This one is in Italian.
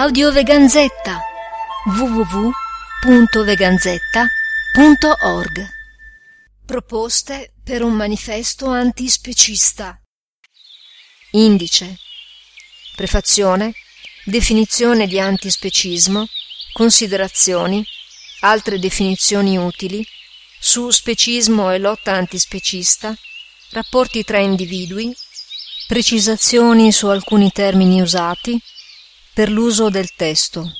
Audio Veganzetta www.veganzetta.org Proposte per un manifesto antispecista. Indice. Prefazione. Definizione di antispecismo. Considerazioni. Altre definizioni utili. Su specismo e lotta antispecista. Rapporti tra individui. Precisazioni su alcuni termini usati per l'uso del testo